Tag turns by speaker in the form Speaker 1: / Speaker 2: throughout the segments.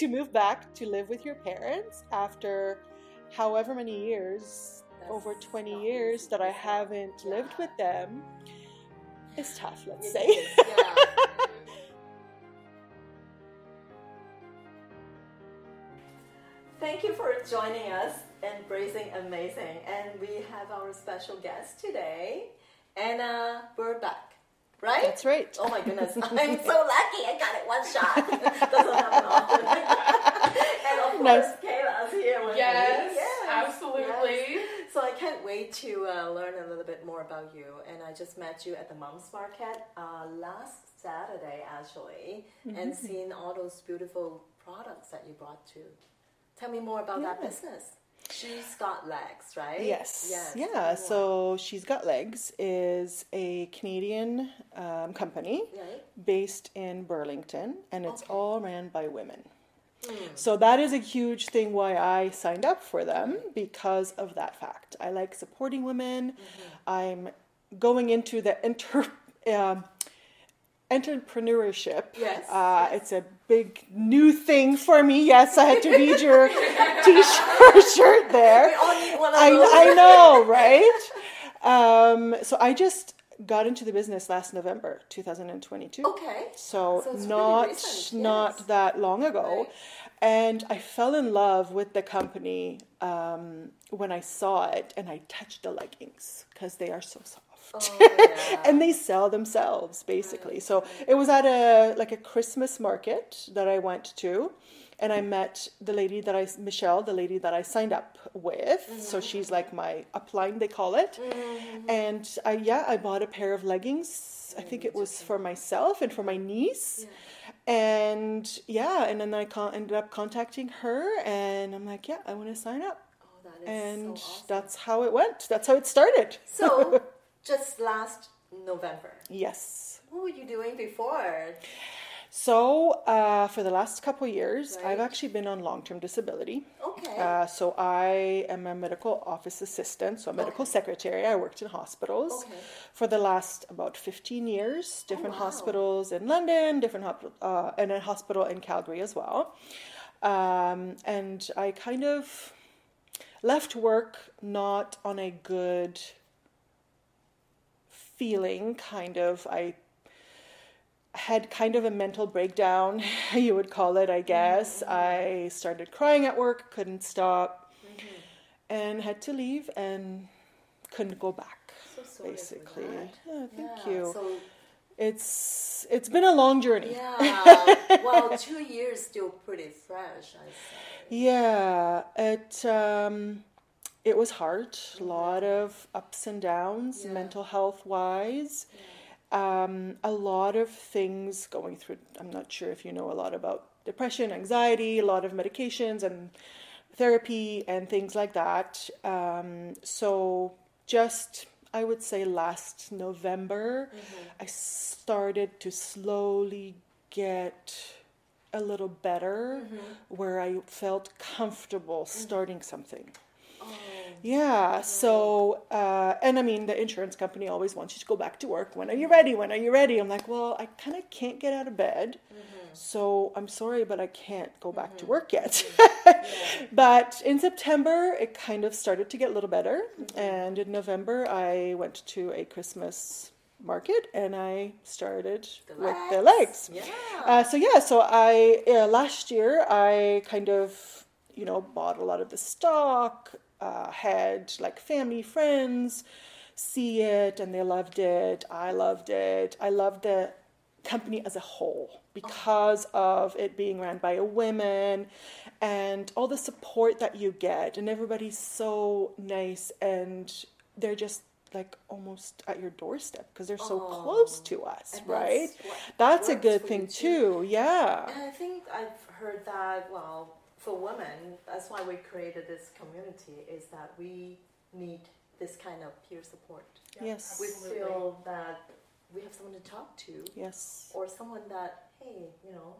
Speaker 1: to move back to live with your parents after however many years,
Speaker 2: That's
Speaker 1: over 20 years, that I haven't lived with them, is tough, let's
Speaker 2: It
Speaker 1: say.
Speaker 2: is, yeah. Thank you for joining us, Embracing Amazing. And we have our special guest today, Anna Burback, right?
Speaker 1: That's right.
Speaker 2: Oh my goodness, I'm so lucky I got it one shot. Doesn't happen often. and of course,
Speaker 1: Nice.
Speaker 2: Kayla's here with
Speaker 3: Yes,
Speaker 2: me. Yes,
Speaker 3: absolutely.
Speaker 2: yes. So I can't wait to uh, learn a little bit more about you. And I just met you at the Moms Market uh, last Saturday, actually, and
Speaker 1: Mm-hmm.
Speaker 2: seen all those beautiful products that you brought to. Tell me more about that business. She's got legs, right?
Speaker 1: Yes.
Speaker 2: Yes.
Speaker 1: Yeah. So She's Got Legs is a Canadian um, company
Speaker 2: Right?
Speaker 1: based in Burlington, and it's
Speaker 2: Okay.
Speaker 1: all ran by women.
Speaker 2: Hmm.
Speaker 1: So that is a huge thing why I signed up for them because of that fact. I like supporting women.
Speaker 2: Mm-hmm.
Speaker 1: I'm going into the inter. Um, entrepreneurship
Speaker 2: Yes,
Speaker 1: uh, it's a big new thing for me yes i had to read your t-shirt shirt there
Speaker 2: We all need one of
Speaker 1: I,
Speaker 2: those.
Speaker 1: I know, right? Um, so I just got into the business last November 2022.
Speaker 2: Okay.
Speaker 1: So,
Speaker 2: So
Speaker 1: not not that long ago.
Speaker 2: Right.
Speaker 1: And I fell in love with the company um, when I saw it and I touched the leggings because they are so soft.
Speaker 2: Oh, yeah.
Speaker 1: and they sell themselves basically. So it was at a like a Christmas market that I went to, and I met the lady that I Michelle, the lady that I signed up with. So mm-hmm. she's like my upline, they call it. Mm-hmm. And I yeah, I bought a pair of leggings. I think it was for myself and for my niece. And yeah, and then I con- ended up contacting her, and I'm like, yeah, I want to sign up.
Speaker 2: Oh, that is
Speaker 1: And
Speaker 2: so awesome.
Speaker 1: that's how it went. That's how it started.
Speaker 2: So, just last November,
Speaker 1: yes.
Speaker 2: what were you doing before?
Speaker 1: So, uh, for the last couple years, I've actually been on long term disability.
Speaker 2: Okay.
Speaker 1: Uh, so, I am a medical office assistant, so a medical
Speaker 2: Okay.
Speaker 1: secretary. I worked in hospitals
Speaker 2: Okay.
Speaker 1: for the last about 15 years, different
Speaker 2: wow.
Speaker 1: hospitals in London, different uh, and a hospital in Calgary as well. Um, and I kind of left work not on a good feeling, kind of. I had kind of a mental breakdown, you would call it, I guess. I started crying at work, couldn't stop, and had to leave and couldn't go back.
Speaker 2: So
Speaker 1: basically, yeah, thank
Speaker 2: Yeah,
Speaker 1: you.
Speaker 2: So,
Speaker 1: It's it's been a long journey.
Speaker 2: yeah. well, two years still pretty fresh, I say.
Speaker 1: Yeah, it um, it was hard. A lot of ups and downs,
Speaker 2: Yeah.
Speaker 1: mental health wise. Um, a lot of things going through. I'm not sure if you know a lot about depression, anxiety, a lot of medications and therapy and things like that. Um, so just I would say last November, I started to slowly get a little better where I felt comfortable starting something.
Speaker 2: Oh,
Speaker 1: Yeah, so, uh, and I mean, the insurance company always wants you to go back to work. When are you ready? When are you ready? I'm like, well, I kind of can't get out of bed. So I'm sorry, but I can't go back to work yet. but in September, it kind of started to get a little better. And in November, I went to a Christmas market and I started
Speaker 2: The
Speaker 1: with the legs.
Speaker 2: Yeah.
Speaker 1: Uh, so yeah, so I uh, last year I kind of you know bought a lot of the stock, uh, had like family friends see it and they loved it. I loved it. I loved the company as a whole because of it being ran by a woman and all the support that you get. And everybody's so nice and they're just like almost at your doorstep because they're so close
Speaker 2: Oh,
Speaker 1: to us right?
Speaker 2: that's
Speaker 1: that's a good thing
Speaker 2: you
Speaker 1: too yeah.
Speaker 2: And I think I've heard that, well, for women, that's why we created this community, is that we need this kind of peer support.
Speaker 1: yes
Speaker 2: We
Speaker 3: Absolutely.
Speaker 2: feel that we have someone to talk to,
Speaker 1: yes
Speaker 2: or someone that, hey, you know,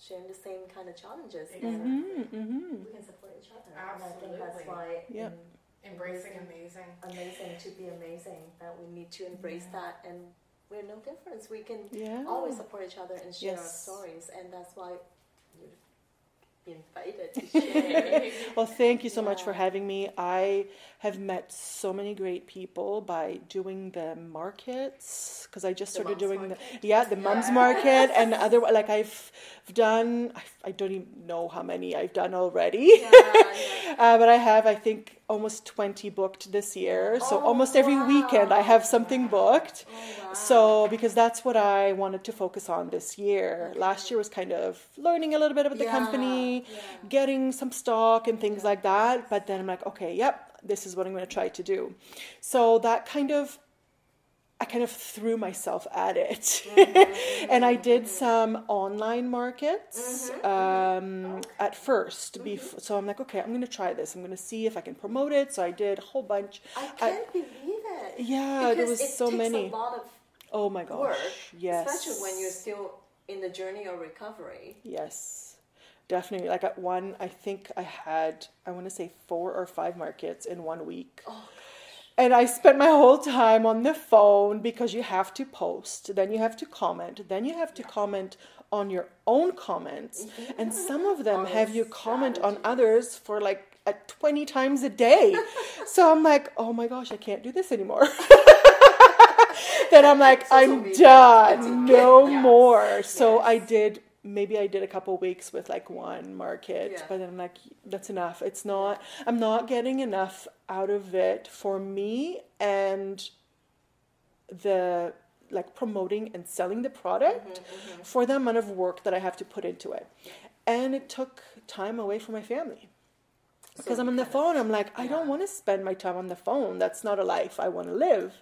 Speaker 2: sharing the same kind of challenges,
Speaker 3: Exactly.
Speaker 1: mm-hmm, mm-hmm.
Speaker 2: we can support each other. And I think that's
Speaker 3: Absolutely.
Speaker 2: why
Speaker 1: Yep.
Speaker 3: Embracing amazing.
Speaker 2: amazing to be amazing, that we need to embrace
Speaker 3: Yeah.
Speaker 2: that, and we're no difference. We can
Speaker 1: yeah
Speaker 2: always support each other and share our stories, and that's why you invited to share.
Speaker 1: Well, thank you so much for having me. I have met so many great people by doing the markets because I just
Speaker 2: The
Speaker 1: started doing
Speaker 2: market?
Speaker 1: the yeah the mums market and other like I've done I, I don't even know how many I've done already.
Speaker 2: yeah, yeah.
Speaker 1: Uh, but I have, I think, almost 20 booked this year. So
Speaker 2: Oh,
Speaker 1: almost every weekend I have something booked.
Speaker 2: Oh, wow.
Speaker 1: So, because that's what I wanted to focus on this year. Last year was kind of learning a little bit about the
Speaker 2: Yeah,
Speaker 1: company,
Speaker 2: yeah.
Speaker 1: getting some stock and things like that. But then I'm like, okay, yep, this is what I'm going to try to do. So that kind of, I kind of threw myself at it.
Speaker 2: Mm-hmm,
Speaker 1: and I did some online markets
Speaker 2: Mm-hmm,
Speaker 1: um, at first. Bef- so I'm like, okay, I'm going to try this. I'm going to see if I can promote it. So I did a whole bunch.
Speaker 2: I can't believe it.
Speaker 1: Yeah, there was
Speaker 2: it
Speaker 1: so many.
Speaker 2: a lot of
Speaker 1: Oh my gosh.
Speaker 2: work,
Speaker 1: yes.
Speaker 2: especially when you're still in the journey of recovery.
Speaker 1: Yes, definitely. Like at one, I think I had, I want to say four or five markets in one week.
Speaker 2: Oh,
Speaker 1: And I spent my whole time on the phone because you have to post, then you have to comment, then you have to comment on your own comments. And some of them
Speaker 2: On
Speaker 1: have you comment on others for like at 20 times a day. so I'm like, oh my gosh, I can't do this anymore. then I'm like,
Speaker 2: Social
Speaker 1: I'm
Speaker 2: media
Speaker 1: done. No
Speaker 2: Yes.
Speaker 1: more. So
Speaker 2: Yes.
Speaker 1: I did maybe I did a couple weeks with like one market,
Speaker 2: Yeah.
Speaker 1: but then I'm like, that's enough. It's not I'm not getting enough out of it for me and the like promoting and selling the product
Speaker 2: Mm-hmm,
Speaker 1: for the amount of work that I have to put into it. And it took time away from my family. Because
Speaker 2: So
Speaker 1: I'm on the
Speaker 2: kind of-
Speaker 1: phone, I'm like, I don't want to spend my time on the phone. That's not a life I want to live.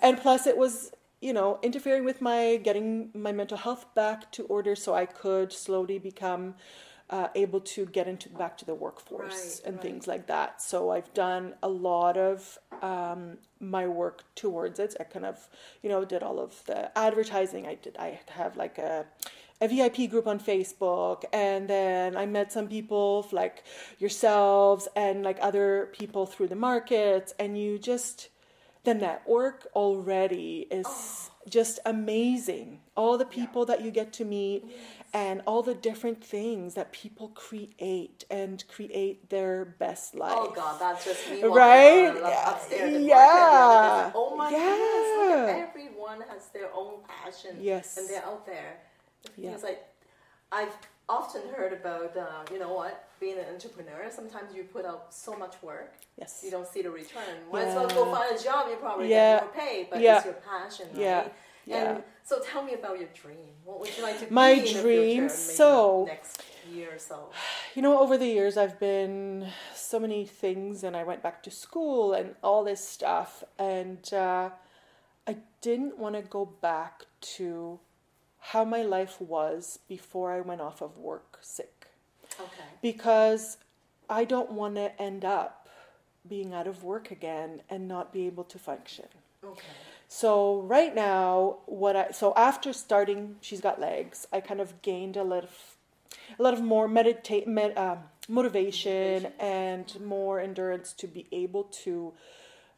Speaker 1: And plus, it was, you know, interfering with my getting my mental health back to order so I could slowly become uh, able to get into back to the workforce
Speaker 2: Right,
Speaker 1: and
Speaker 2: right.
Speaker 1: things like that. So I've done a lot of um, my work towards it. I kind of, you know, did all of the advertising. I did. I have like a a VIP group on Facebook, and then I met some people like yourselves and like other people through the markets, and you just the network already is
Speaker 2: Oh.
Speaker 1: just amazing. All the people that you get to meet, and all the different things that people create and create their best oh, life.
Speaker 2: Oh God, that's just me
Speaker 1: Right?
Speaker 2: upstairs
Speaker 1: Yeah.
Speaker 2: because, oh my
Speaker 1: Yeah.
Speaker 2: goodness, everyone has their own passion.
Speaker 1: Yes.
Speaker 2: And they're out there.
Speaker 1: Yeah.
Speaker 2: It's like I've often heard about, um, you know what, being an entrepreneur. Sometimes you put out so much work,
Speaker 1: Yes.
Speaker 2: you don't see the return. Might as well go find a job. You probably
Speaker 1: Yeah.
Speaker 2: get more pay, but
Speaker 1: Yeah.
Speaker 2: it's your passion, right?
Speaker 1: Yeah.
Speaker 2: And
Speaker 1: Yeah.
Speaker 2: so tell me about your dream. What would you like to
Speaker 1: My
Speaker 2: be in the
Speaker 1: dream, so-
Speaker 2: next year or so?
Speaker 1: You know, over the years, I've been so many things, and I went back to school and all this stuff, and uh, I didn't want to go back to how my life was before I went off of work sick
Speaker 2: Okay.
Speaker 1: because I don't want to end up being out of work again and not be able to function.
Speaker 2: Okay.
Speaker 1: So right now, what I so after starting, she's got legs. I kind of gained a lot of a lot of more meditate med, um, motivation
Speaker 2: Motivation.
Speaker 1: and more endurance to be able to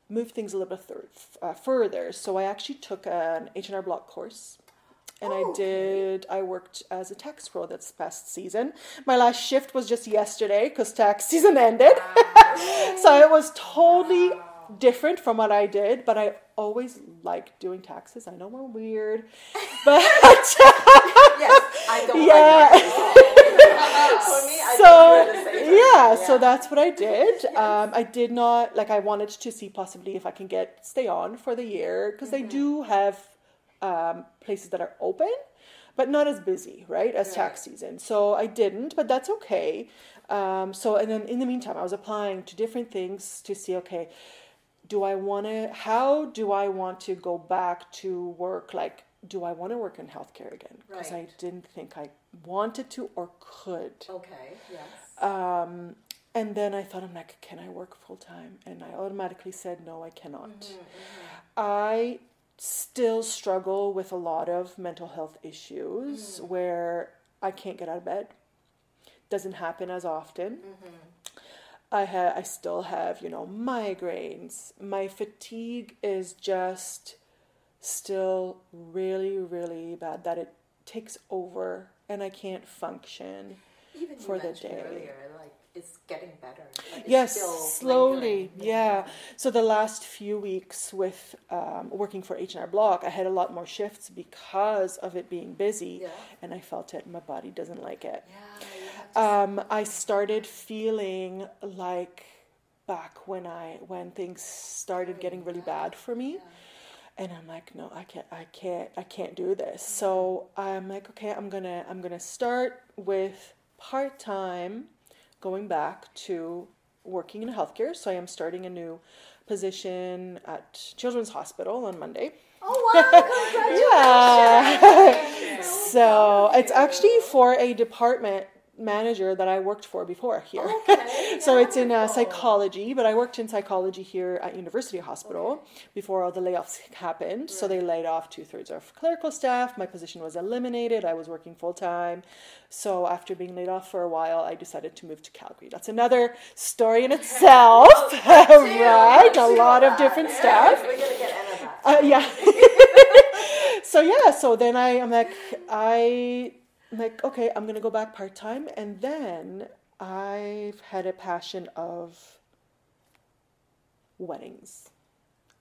Speaker 1: move things a little bit thir- uh, further. So I actually took an H and R Block course. And
Speaker 2: Oh,
Speaker 1: I
Speaker 2: okay.
Speaker 1: did. I worked as a tax pro this past season. My last shift was just yesterday because tax season ended. so it was totally different from what I did, but I always like doing taxes. I know we're weird, but
Speaker 2: Yes, I don't
Speaker 1: Yeah.
Speaker 2: like me,
Speaker 1: so
Speaker 2: think we're the same.
Speaker 1: yeah, so that's what I did. Um, I did not like. I wanted to see possibly if I can get stay on for the year because they do have um, places that are open, but not as busy, right, as tax season. So I didn't, but that's okay. Um, so and then in the meantime, I was applying to different things to see. Okay, do I want to? How do I want to go back to work? Like, do I want to work in healthcare again? Because I didn't think I wanted to or could.
Speaker 2: Okay, yes.
Speaker 1: Um, and then I thought, I'm like, can I work full time? And I automatically said, no, I cannot.
Speaker 2: Mm-hmm,
Speaker 1: I still struggle with a lot of mental health issues
Speaker 2: Mm.
Speaker 1: where I can't get out of bed. Doesn't happen as often.
Speaker 2: Mm-hmm.
Speaker 1: I ha- I still have, you know, migraines. My fatigue is just still really, really bad that it takes over and I can't function.
Speaker 2: Even
Speaker 1: for the day.
Speaker 2: earlier, like it's getting better.
Speaker 1: Yes, slowly.
Speaker 2: lingering.
Speaker 1: Yeah. So the last few weeks with um, working for H and R Block, I had a lot more shifts because of it being busy,
Speaker 2: Yeah.
Speaker 1: and I felt it. My body doesn't like it.
Speaker 2: Yeah. You have to
Speaker 1: Um, I started feeling like back when I when things started getting really bad for me, and I'm like, no, I can't, I can't, I can't do this. So I'm like, okay, I'm gonna, I'm gonna start with part time, going back to working in healthcare. So I am starting a new position at Children's Hospital on Monday.
Speaker 2: Oh wow!
Speaker 1: Yeah. so it's actually for a department manager that I worked for before here.
Speaker 2: Okay,
Speaker 1: so it's in uh, psychology, but I worked in psychology here at University Hospital before all the layoffs happened. So they laid off two thirds of clerical staff. My position was eliminated. I was working full time. So after being laid off for a while, I decided to move to Calgary. That's another story in itself, right? A lot of different
Speaker 2: Yeah,
Speaker 1: stuff.
Speaker 2: We're gonna get Anna back.
Speaker 1: Uh, yeah. so yeah, so then I am like I like okay, I'm gonna go back part time, and then I've had a passion of weddings.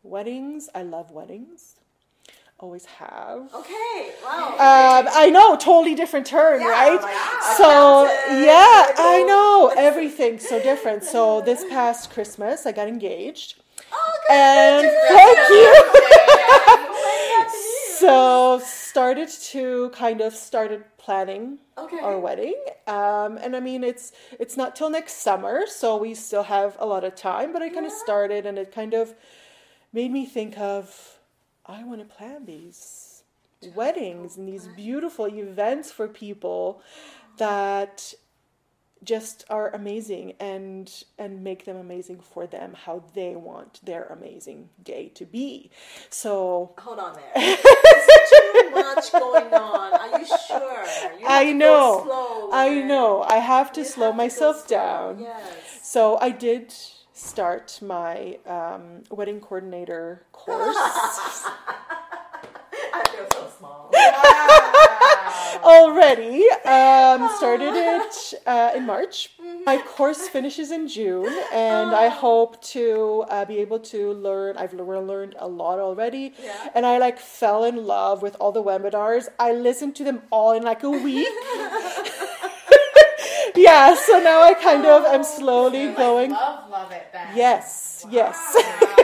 Speaker 1: Weddings, I love weddings. Always have.
Speaker 2: Okay. Wow.
Speaker 1: Um, I know, totally different turn,
Speaker 2: Yeah,
Speaker 1: right?
Speaker 2: like,
Speaker 1: so yeah, I know everything's so different. So this past Christmas, I got engaged,
Speaker 2: oh,
Speaker 1: and thank you. So started to kind of started planning
Speaker 2: Okay.
Speaker 1: our wedding. Um, and i mean it's it's not till next summer so we still have a lot of time but i kind of started and it kind of made me think of i want to plan these weddings and these beautiful events for people that just are amazing and and make them amazing for them how they want their amazing day to be so
Speaker 2: Hold on there. There's too much going on. Are you sure? You
Speaker 1: I know.
Speaker 2: slow
Speaker 1: I know. I have to
Speaker 2: You
Speaker 1: slow
Speaker 2: have to
Speaker 1: myself
Speaker 2: slow.
Speaker 1: down.
Speaker 2: Yes.
Speaker 1: So I did start my um, wedding coordinator course
Speaker 2: I feel so small.
Speaker 1: Already. Um, started it uh, in March. My course finishes in June, and I hope to uh, be able to learn. I've learned a lot already,
Speaker 2: Yeah.
Speaker 1: and I like fell in love with all the webinars. I listened to them all in like a week. yeah, so now I kind of am slowly going.
Speaker 3: Love, love it then.
Speaker 1: Yes, yes.
Speaker 3: Wow.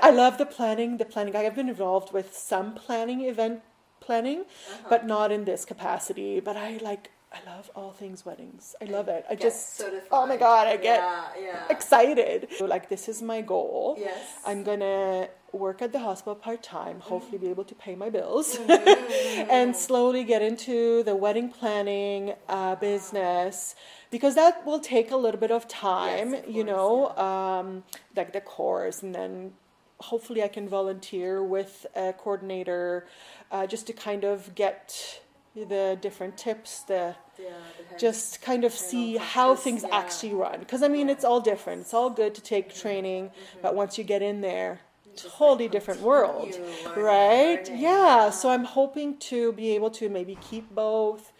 Speaker 1: I love the planning. The planning. I have been involved with some planning, event planning,
Speaker 2: Uh-huh.
Speaker 1: but not in this capacity. But I like. I love all things weddings. I love it. I
Speaker 2: Get
Speaker 1: just.
Speaker 2: certified.
Speaker 1: Oh my god! I get
Speaker 2: Yeah, yeah.
Speaker 1: excited. Like this is my goal.
Speaker 2: Yes.
Speaker 1: I'm gonna work at the hospital part time. Hopefully, be able to pay my bills,
Speaker 2: Mm-hmm.
Speaker 1: and slowly get into the wedding planning uh, business because that will take a little bit of time.
Speaker 2: Yes, of
Speaker 1: you
Speaker 2: course,
Speaker 1: know, um, like the course, and then hopefully I can volunteer with a coordinator uh, just to kind of get the different tips, the
Speaker 2: Yeah, the
Speaker 1: just kind of see how
Speaker 2: practice,
Speaker 1: things
Speaker 2: yeah.
Speaker 1: actually run. Because I mean, it's all different. It's all good to take training, but once you get in there, totally
Speaker 2: like,
Speaker 1: different world,
Speaker 2: learning,
Speaker 1: right?
Speaker 2: learning,
Speaker 1: Yeah. So I'm hoping to be able to maybe keep both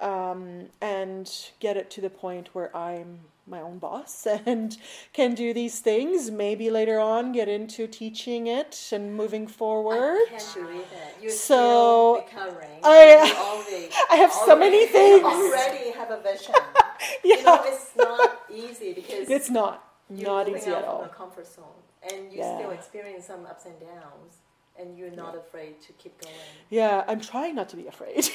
Speaker 1: um, and get it to the point where I'm my own boss and can do these things. Maybe later on get into teaching it and moving forward.
Speaker 2: I can't believe it. You're
Speaker 1: So,
Speaker 2: still recovering.
Speaker 1: I-
Speaker 2: already,
Speaker 1: I have so many things.
Speaker 2: Already have a vision.
Speaker 1: Yeah.
Speaker 2: You know, it's not easy because
Speaker 1: It's not not easy at
Speaker 2: from
Speaker 1: all.
Speaker 2: comfort zone, and you
Speaker 1: Yeah.
Speaker 2: still experience some ups and downs, and you're not afraid to keep going.
Speaker 1: Yeah, I'm trying not to be afraid.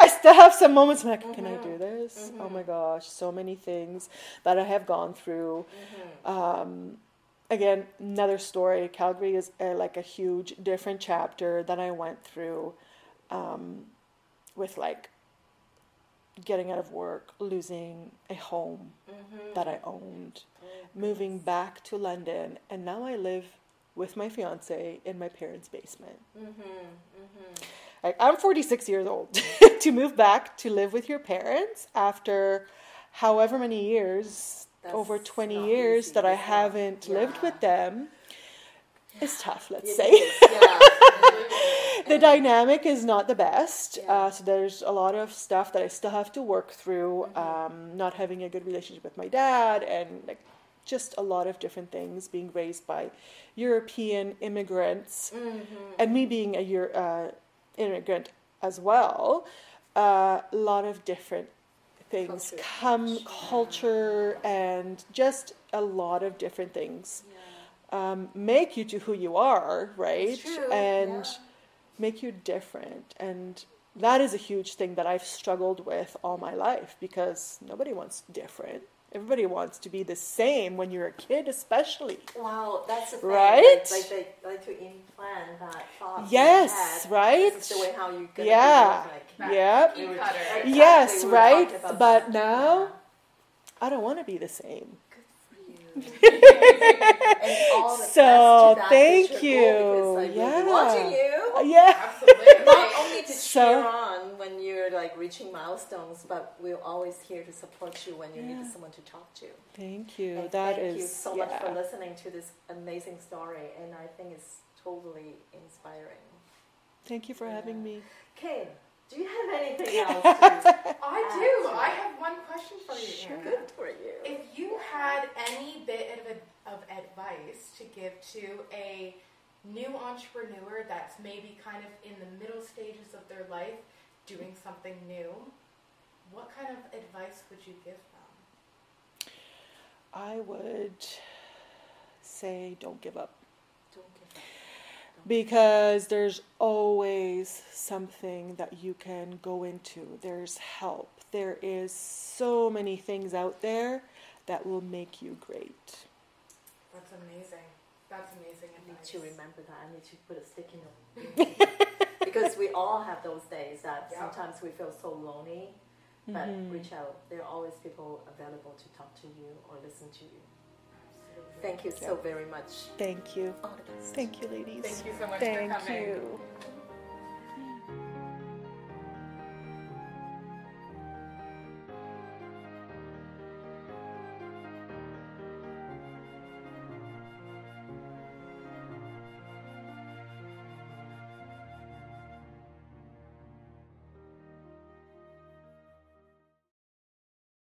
Speaker 1: I still have some moments I'm like, can I do this? Oh my gosh, so many things that I have gone through. Um, again, another story. Calgary is uh like a huge, different chapter that I went through um, with like getting out of work, losing a home that I owned, moving back to London, and now I live with my fiance in my parents' basement. Like, I'm 46 years old. to move back to live with your parents after however many years,
Speaker 2: That's
Speaker 1: over 20 years, that I haven't lived with them, is tough, let's
Speaker 2: It
Speaker 1: say.
Speaker 2: yeah.
Speaker 1: the dynamic is not the best.
Speaker 2: Yeah.
Speaker 1: Uh, so there's a lot of stuff that I still have to work through. Um, not having a good relationship with my dad, and like just a lot of different things. Being raised by European immigrants, and me being a Euro- uh, immigrant as well. Uh, a lot of different things
Speaker 2: Culture.
Speaker 1: come culture and just a lot of different things um, make you to who you are, right? And
Speaker 2: yeah.
Speaker 1: make you different. And that is a huge thing that I've struggled with all my life because nobody wants different. Everybody wants to be the same when you're a kid, especially.
Speaker 2: Wow, that's the thing.
Speaker 1: Right?
Speaker 2: Like, like they like to implant that thought. in
Speaker 1: Yes,
Speaker 2: your head.
Speaker 1: right?
Speaker 2: This is the way how you gonna
Speaker 1: Yeah.
Speaker 2: be like.
Speaker 1: Yep.
Speaker 2: were-
Speaker 3: cutter.
Speaker 2: Exactly,
Speaker 1: Yes,
Speaker 2: we
Speaker 1: right? But
Speaker 2: that.
Speaker 1: now-
Speaker 2: Yeah.
Speaker 1: I don't want to be the same.
Speaker 2: Good for you. and all the
Speaker 1: So,
Speaker 2: best to that
Speaker 1: thank you.
Speaker 2: goal because, like,
Speaker 1: Yeah.
Speaker 2: Watching you.
Speaker 1: Yeah.
Speaker 3: Absolutely.
Speaker 2: Not only to
Speaker 1: So-
Speaker 2: cheer on when you're like reaching milestones, but we're always here to support you when you need someone to talk to.
Speaker 1: Thank you.
Speaker 2: And
Speaker 1: That
Speaker 2: thank
Speaker 1: is
Speaker 2: you so
Speaker 1: yeah.
Speaker 2: much for listening to this amazing story, and I think it's totally inspiring.
Speaker 1: Thank you for having me.
Speaker 2: Kane, do you have anything else? To
Speaker 3: I do. I have one question for you,
Speaker 1: Sure.
Speaker 3: Anna.
Speaker 2: Good for you.
Speaker 3: If you had any bit of, ad- of advice to give to a new entrepreneur that's maybe kind of in the middle stages of their life doing something new, what kind of advice would you give them?
Speaker 1: I would say don't give up.
Speaker 2: Don't give up.
Speaker 1: Because there's always something that you can go into. There's help. There is so many things out there that will make you great.
Speaker 3: That's amazing. That's amazing
Speaker 2: I need to remember that. I need to put a sticky note. because we all have those days that
Speaker 3: Yeah.
Speaker 2: sometimes we feel so lonely, but
Speaker 1: Mhm.
Speaker 2: reach out. There are always people available to talk to you or listen to you.
Speaker 3: Absolutely.
Speaker 2: Thank you so very much.
Speaker 1: Thank you.
Speaker 2: All the best.
Speaker 1: Thank you, ladies.
Speaker 3: Thank you so much
Speaker 1: Thank
Speaker 3: for coming.
Speaker 1: you.